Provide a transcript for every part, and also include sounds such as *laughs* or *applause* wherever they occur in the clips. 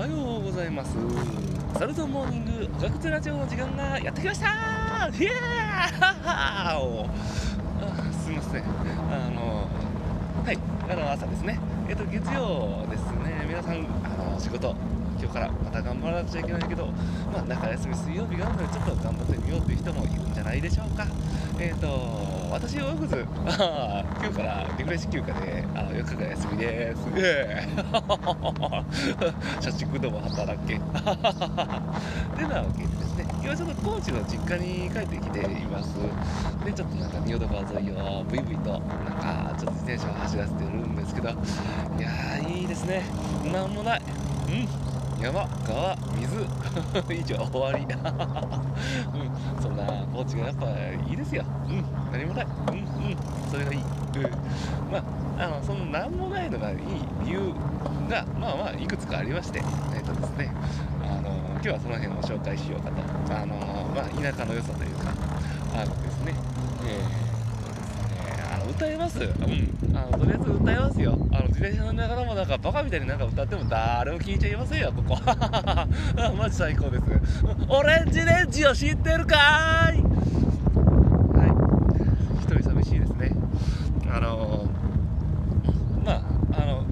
はようございます。サルトモーニングおかくつラジオの時間がやってきました。イエーあすいません。あのはいあの朝ですね。えっと月曜ですね。皆さんあの仕事今日からまた頑張らなくちゃいけないけど、まあ、中休み水曜日があるのでちょっと頑張ってみようという人もいるないでしょうか。えっ、と私はぐず今日からリフレッシュ休暇であの4日間休みです。*laughs* 社畜ども働け。*laughs* てなわけでですね。今ちょっと高知の実家に帰ってきています。でちょっとなんか仁淀川沿いをブイブイとなんかちょっと自転車を走らせてるんですけど。いやーいいですね。なんもない。うん。山川水。*laughs* 以上終わり。*laughs* うん。そんな高知がやっぱいいですよ。うん。何もない。うんうん。それがいい。うん。まああのその何もないのがいい理由がまあまあいくつかありまして。えっ、とですね。あの今日はその辺を紹介しようかと。あのまあ田舎の良さというか。あのですね。えー歌えます。うん。あのとりあえず歌えますよ。あの自転車の中でもなんかバカみたいになんか歌っても誰も聞いちゃいませんよここ。*laughs* マジ最高です。オレンジレンジを知ってるかーい？はい。一人寂しいですね。あのー、まああの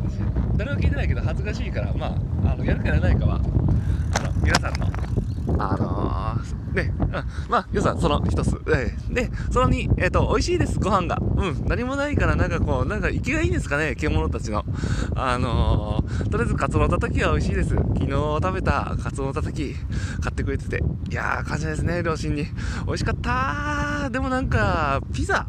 誰も聞いてないけど恥ずかしいからまああのやるかやらないかはあの皆さんの。あのー、ね、うん、まあ、予算その一つ。えー、で、その二、えっ、ー、と、美味しいです、ご飯が。うん、何もないから、なんかこう、なんか、生きがいいんですかね、獣たちの。あのー、とりあえず、カツオのたたきは美味しいです。昨日食べたカツオのたたき、買ってくれてて。いやー、感謝ですね、両親に。美味しかったー。でもなんか、ピザ。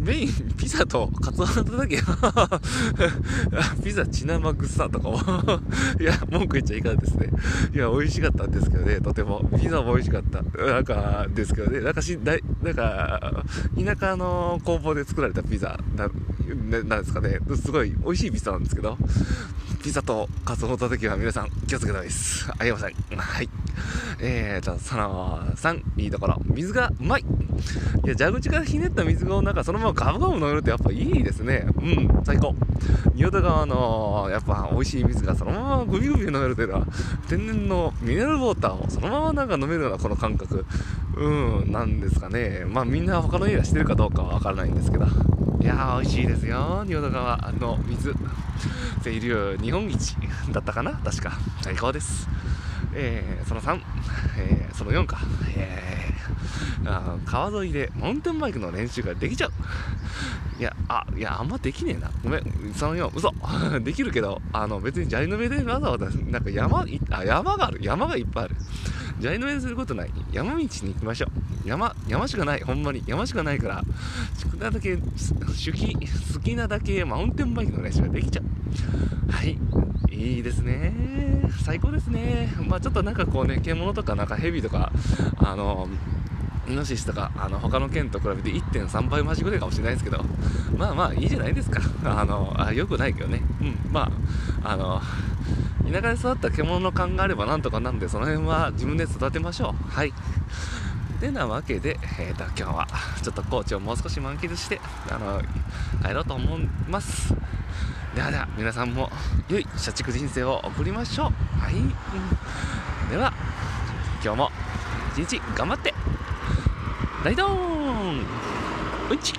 メイン、ピザとカツオのたたき。*laughs* ピザ血生臭とかも *laughs* いや、文句言っちゃいかんですね。いや、美味しかったんですけどね、とても。ピザも美味しかった。なんか、ですけどね、なんかし、だいなんか、田舎の工房で作られたピザな、なんですかね。すごい美味しいピザなんですけど、ピザとカツオのたたきは皆さん気をつけたいです。ありません。はい。えーと、その3、いいところ。水がうまい。いや、蛇口からひねった水をなんかそのままガブガブ飲めるってやっぱいいですね。うん、最高。仁淀川のやっぱ美味しい水がそのままグビグビ飲めるというのは、天然のミネラルウォーターをそのままなんか飲めるようなこの感覚。うん、なんですかね。まあみんな他の家がしてるかどうかはわからないんですけど。いやー、美味しいですよ。仁淀川の水。清流日本一だったかな？確か。最高です。えー、その3、えー、その4か、えー、川沿いでマウンテンバイクの練習ができちゃう。いや、あ、いや、あんまできねえな。ごめん、その4、嘘 *laughs* できるけど、あの、別に砂利の上でわざわざ、なんか山、あ、山がある。山がいっぱいある。砂利の上にすることない。山道に行きましょう。山、山しかない。ほんまに。山しかないから、好きなだけ、好き、好きなだけマウンテンバイクの練習ができちゃう。はい。いいですね。最高ですね。まあちょっとなんかこうね、獣とかなんか蛇とか、あの、イノシシとか、あの、他の県と比べて1.3倍増しぐらいかもしれないですけど、まあまあいいじゃないですか。*laughs* あの、あよくないけどね。うん、まあ、あの、田舎で育った獣の勘があればなんとかなんで、その辺は自分で育てましょう。はい。てなわけで、えーと、今日はちょっと高知をもう少し満喫して、あの、帰ろうと思います。ではでは、皆さんも良い社畜人生を送りましょう。はい。では、今日も一日頑張って、ライドーン。うんち。